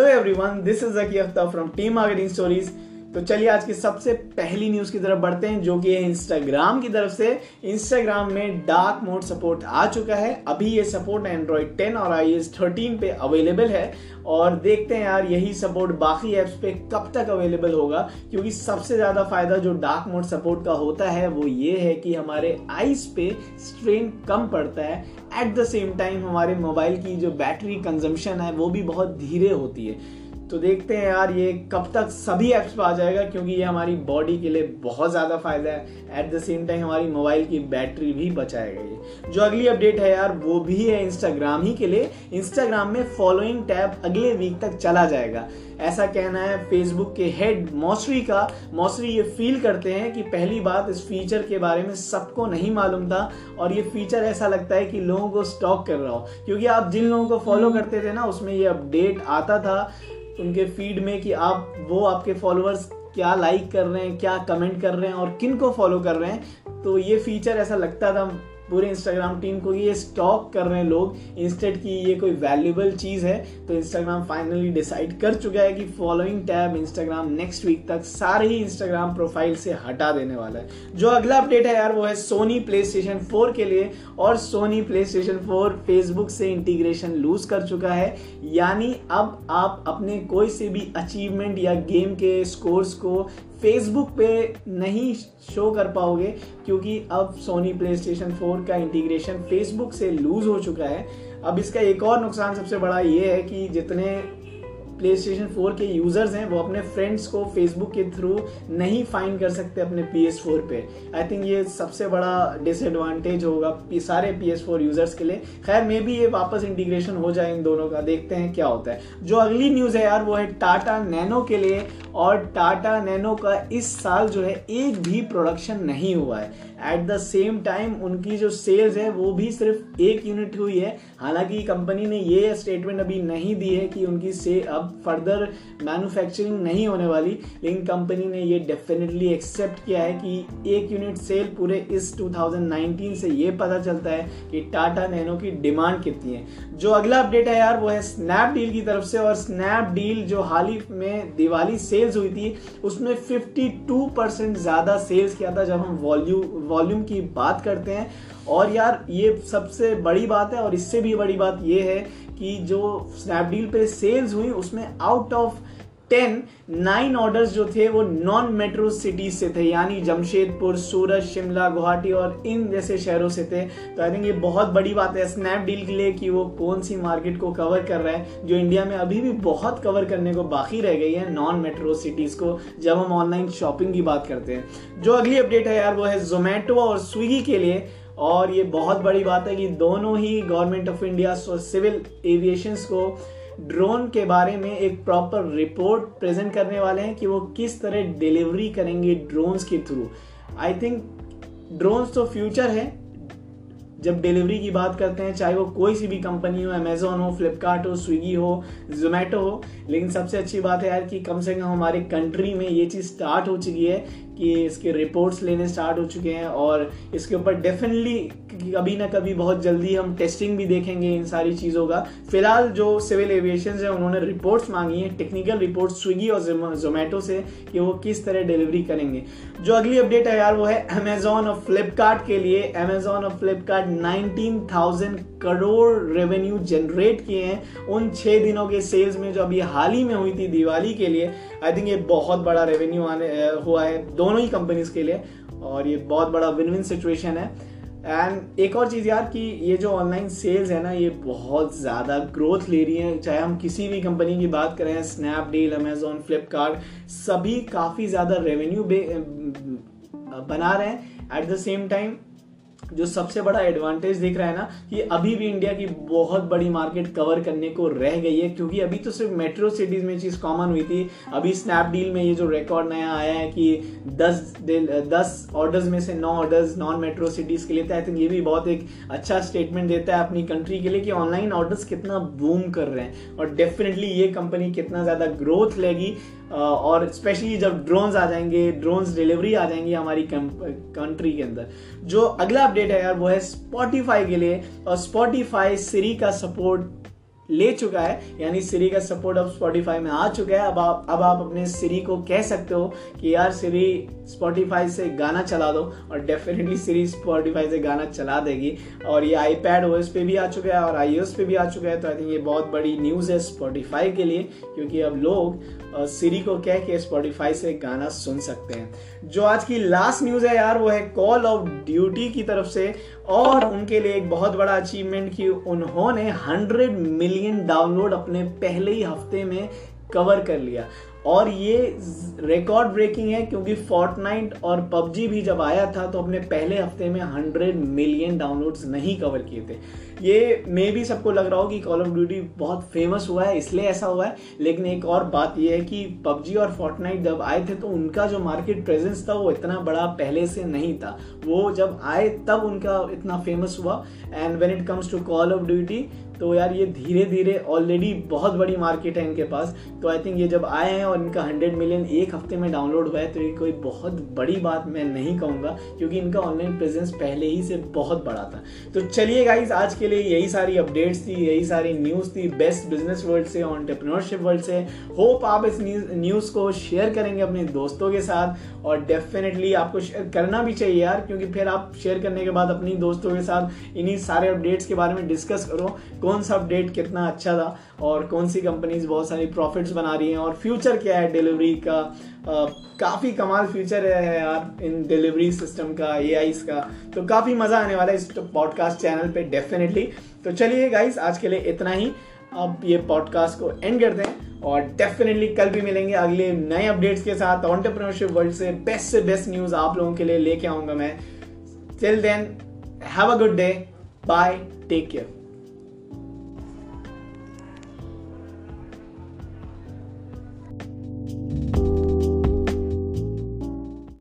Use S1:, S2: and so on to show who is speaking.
S1: Hello everyone, this is Zaki Akhtar from Team Marketing Stories. तो चलिए आज की सबसे पहली न्यूज़ की तरफ़ बढ़ते हैं, जो कि है इंस्टाग्राम की तरफ़ से। इंस्टाग्राम में डार्क मोड सपोर्ट आ चुका है। अभी ये सपोर्ट एंड्रॉइड 10 और आई एस थर्टीन पे अवेलेबल है। और देखते हैं यार, यही सपोर्ट बाकी एप्स पे कब तक अवेलेबल होगा। क्योंकि सबसे ज़्यादा फ़ायदा जो डार्क मोड सपोर्ट का होता है, वो ये है कि हमारे आईज पे स्ट्रेन कम पड़ता है। एट द सेम टाइम हमारे मोबाइल की जो बैटरी कंजम्पशन है, वो भी बहुत धीरे होती है। तो देखते हैं यार ये कब तक सभी ऐप्स पर आ जाएगा क्योंकि ये हमारी बॉडी के लिए बहुत ज़्यादा फ़ायदा है। एट द सेम टाइम हमारी मोबाइल की बैटरी भी बचाएगा ये। जो अगली अपडेट है यार वो भी है इंस्टाग्राम ही के लिए। इंस्टाग्राम में फॉलोइंग टैब अगले वीक तक चला जाएगा। ऐसा कहना है फेसबुक के हेड मौसरी का। मौसरी ये फील करते हैं कि पहली बात इस फीचर के बारे में सबको नहीं मालूम था और ये फीचर ऐसा लगता है कि लोगों को स्टॉक कर रहा हो। क्योंकि आप जिन लोगों को फॉलो करते थे ना उसमें ये अपडेट आता था। उनके फ़ीड में कि आप, वो आपके फॉलोअर्स क्या लाइक कर रहे हैं, क्या कमेंट कर रहे हैं और किन को फॉलो कर रहे हैं तो ये फीचर ऐसा लगता था पूरे इंस्टाग्राम टीम को ये स्टॉक कर रहे हैं लोग। इंस्टेड की ये कोई वैल्यूबल चीज़ है तो इंस्टाग्राम फाइनली डिसाइड कर चुका है कि following tab Instagram next week तक सारे ही इंस्टाग्राम प्रोफ़ाइल से हटा देने वाला है। जो अगला अपडेट है यार, वो है सोनी प्ले स्टेशन फोर के लिए, और Sony PlayStation four Facebook से इंटीग्रेशन लूज कर चुका है। यानी अब आप अपने कोई से भी अचीवमेंट या गेम के स्कोर्स को फेसबुक पे नहीं शो कर पाओगे, क्योंकि अब सोनी प्ले स्टेशन फोर का इंटीग्रेशन फेसबुक से लूज हो चुका है। अब इसका एक और नुकसान सबसे बड़ा ये है कि जितने प्ले स्टेशन फोर के यूज़र्स हैं, वो अपने फ्रेंड्स को फेसबुक के थ्रू नहीं फाइंड कर सकते अपने पी एस फोर पे। आई थिंक ये सबसे बड़ा डिसएडवांटेज होगा सारे पी एस फोर यूज़र्स के लिए। खैर मे भी ये वापस इंटीग्रेशन हो जाए इन दोनों का, देखते हैं क्या होता है। जो अगली न्यूज़ है यार, वो है टाटा नैनो के लिए, और टाटा नैनो का इस साल जो है, एक भी प्रोडक्शन नहीं हुआ है। एट द सेम टाइम उनकी जो सेल्स है, वो भी सिर्फ़ एक यूनिट हुई है। हालाँकि कंपनी ने ये स्टेटमेंट अभी नहीं दी है कि उनकी से, अब फर्दर मैन्युफैक्चरिंग नहीं होने वाली, लेकिन कंपनी ने ये डेफिनेटली एक्सेप्ट किया है कि एक यूनिट सेल पूरे इस 2019 से ये पता चलता है कि टाटा नैनो की डिमांड कितनी है। जो अगला अपडेट है यार, वो है स्नैपडील की तरफ़ से, और स्नैपडील जो हाल ही में दिवाली सेल्स हुई थी, उसमें 52 परसेंट ज़्यादा सेल्स किया था जब हम वॉल्यूम वॉल्यूम की बात करते हैं। और यार, ये सबसे बड़ी बात है, और इससे भी बड़ी बात ये है कि जो स्नैपडील पे सेल्स हुई, उसमें out of ten nine orders जो थे, वो नॉन मेट्रो सिटीज़ से थे। यानी जमशेदपुर, सूरत, शिमला, गुवाहाटी और इन जैसे शहरों से थे। तो आई थिंक ये बहुत बड़ी बात है स्नैपडील के लिए कि वो कौन सी मार्केट को कवर कर रहा है, जो इंडिया में अभी भी बहुत कवर करने को बाकी रह गई है नॉन मेट्रो सिटीज़ को, जब हम ऑनलाइन शॉपिंग की बात करते हैं। जो अगली अपडेट है यार, वो है जोमेटो और स्विगी के लिए। और ये बहुत बड़ी बात है कि दोनों ही government of India civil aviation को ड्रोन के बारे में एक प्रॉपर रिपोर्ट प्रेजेंट करने वाले हैं कि वो किस तरह डिलीवरी करेंगे ड्रोन्स के थ्रू आई थिंक ड्रोन्स तो फ्यूचर है। जब डिलीवरी की बात करते हैं, चाहे वो कोई सी भी कंपनी हो अमेजोन हो फ्लिपकार्ट हो स्विगी हो जोमेटो हो, लेकिन सबसे अच्छी बात है यार कि कम से कम हमारे कंट्री में ये चीज़ स्टार्ट हो चुकी है कि इसके रिपोर्ट्स लेने स्टार्ट हो चुके हैं और इसके ऊपर डेफिनेटली कभी ना कभी बहुत जल्दी हम टेस्टिंग भी देखेंगे इन सारी चीज़ों का। फ़िलहाल जो सिविल एविएशन है, उन्होंने रिपोर्ट्स मांगी हैं टेक्निकल रिपोर्ट स्विगी और जोमेटो से कि वो किस तरह डिलीवरी करेंगे। जो अगली अपडेट है यार, वो है अमेजोन और फ्लिपकार्ट के लिए। अमेजोन और Flipkart nineteen crore revenue generate किए हैं उन छह दिनों के सेल्स में, जो अभी हाल ही में हुई थी दिवाली के लिए। आई थिंक ये बहुत बड़ा रेवेन्यू आने हुआ है। दोनों ही कंपनीज़ के लिए और ये बहुत बड़ा विन विन सिचुएशन है। एंड एक और चीज़ यार कि ये जो ऑनलाइन सेल्स है ना, ये बहुत ज़्यादा ग्रोथ ले रही है। चाहे हम किसी भी कंपनी की बात करें स्नैपडील अमेजोन फ्लिपकार्ट सभी काफ़ी ज़्यादा रेवेन्यू बना रहे हैं। एट द सेम टाइम जो सबसे बड़ा एडवांटेज दिख रहा है ना, कि अभी भी इंडिया की बहुत बड़ी मार्केट कवर करने को रह गई है, क्योंकि अभी तो सिर्फ़ मेट्रो सिटीज़ में चीज़ कॉमन हुई थी। अभी स्नैपडील में ये जो रिकॉर्ड नया आया है कि दस दस ऑर्डर्स में से नौ ऑर्डर्स नॉन मेट्रो सिटीज़ के लिए आई थिंक ये भी बहुत एक अच्छा स्टेटमेंट देता है अपनी कंट्री के लिए कि ऑनलाइन ऑर्डर्स कितना बूम कर रहे हैं। और डेफिनेटली ये कंपनी कितना ज़्यादा ग्रोथ लेगी। और स्पेशली जब ड्रोन्स आ जाएँगे ड्रोन्स डिलीवरी आ जाएँगी हमारी कंट्री के अंदर। जो अगला अपडेट है यार, वो है स्पॉटिफाई के लिए। और स्पॉटिफाई सिरी का सपोर्ट ले चुका है। यानी सिरी का सपोर्ट अब स्पॉटिफाई में आ चुका है। अब आप अब आप अपने सिरी को कह सकते हो कि यार सिरी स्पॉटिफाई से गाना चला दो। और डेफिनेटली सिरी स्पॉटिफाई से गाना चला देगी। और ये आई आईपैड ओएस पे भी आ चुका है और आई पे भी आ चुका है। तो आई थिंक ये बहुत बड़ी न्यूज़ है स्पॉटिफाई के लिए। क्योंकि अब लोग सिरी को कह के स्पॉटिफाई से गाना सुन सकते हैं। जो आज की लास्ट न्यूज़ है यार, वो है कॉल ऑफ़ ड्यूटी की तरफ़ से, और उनके लिए एक बहुत बड़ा अचीवमेंट की उन्होंने 100 मिलियन डाउनलोड अपने पहले ही हफ़्ते में कवर कर लिया। और ये रिकॉर्ड ब्रेकिंग है क्योंकि फोर्टनाइट और पबजी भी जब आया था तो अपने पहले हफ़्ते में 100 मिलियन डाउनलोड्स नहीं कवर किए थे। ये मे भी सबको लग रहा हो कि कॉल ऑफ़ ड्यूटी बहुत फ़ेमस हुआ है, इसलिए ऐसा हुआ है। लेकिन एक और बात यह है कि पबजी और फोर्टनाइट जब आए थे तो उनका जो मार्केट प्रेजेंस था, वो इतना बड़ा पहले से नहीं था। वो जब आए, तब उनका इतना फ़ेमस हुआ। And when it comes to call of duty तो यार ये धीरे धीरे ऑलरेडी बहुत बड़ी मार्केट है इनके पास। तो आई थिंक ये जब आए हैं और इनका हंड्रेड मिलियन एक हफ़्ते में डाउनलोड हुआ है तो ये कोई बहुत बड़ी बात मैं नहीं कहूँगा, क्योंकि इनका ऑनलाइन प्रेजेंस पहले ही से बहुत बड़ा था। तो चलिए गाइज़ आज के लिए यही सारी अपडेट्स थी, यही सारी न्यूज़ थी। बेस्ट बिज़नेस वर्ल्ड से ऑन्टरप्रनोरशिप वर्ल्ड से। होप आप इस न्यूज़ को शेयर करेंगे अपने दोस्तों के साथ और डेफिनेटली आपको शेयर करना भी चाहिए यार, क्योंकि फिर आप शेयर करने के बाद अपनी दोस्तों के साथ इन्हीं सारे अपडेट्स के बारे में डिस्कस करो। कौन सा अपडेट कितना अच्छा था और कौन सी कंपनीज़ बहुत सारी प्रॉफिट्स बना रही हैं और फ्यूचर क्या है डिलीवरी का? काफ़ी कमाल फ्यूचर है यार इन डिलीवरी सिस्टम का ए का। तो काफ़ी मज़ा आने वाला है इस पॉडकास्ट चैनल पे डेफिनेटली तो चलिए गाइस आज के लिए इतना ही। अब ये पॉडकास्ट को एंड करते हैं और डेफिनेटली कल भी मिलेंगे अगले नए अपडेट्स के साथ ऑन्टरप्रनरशिप वर्ल्ड से बेस्ट से बेस्ट न्यूज़ आप लोगों के लिए लेके आऊँगा मैं। Till then have a good day bye take care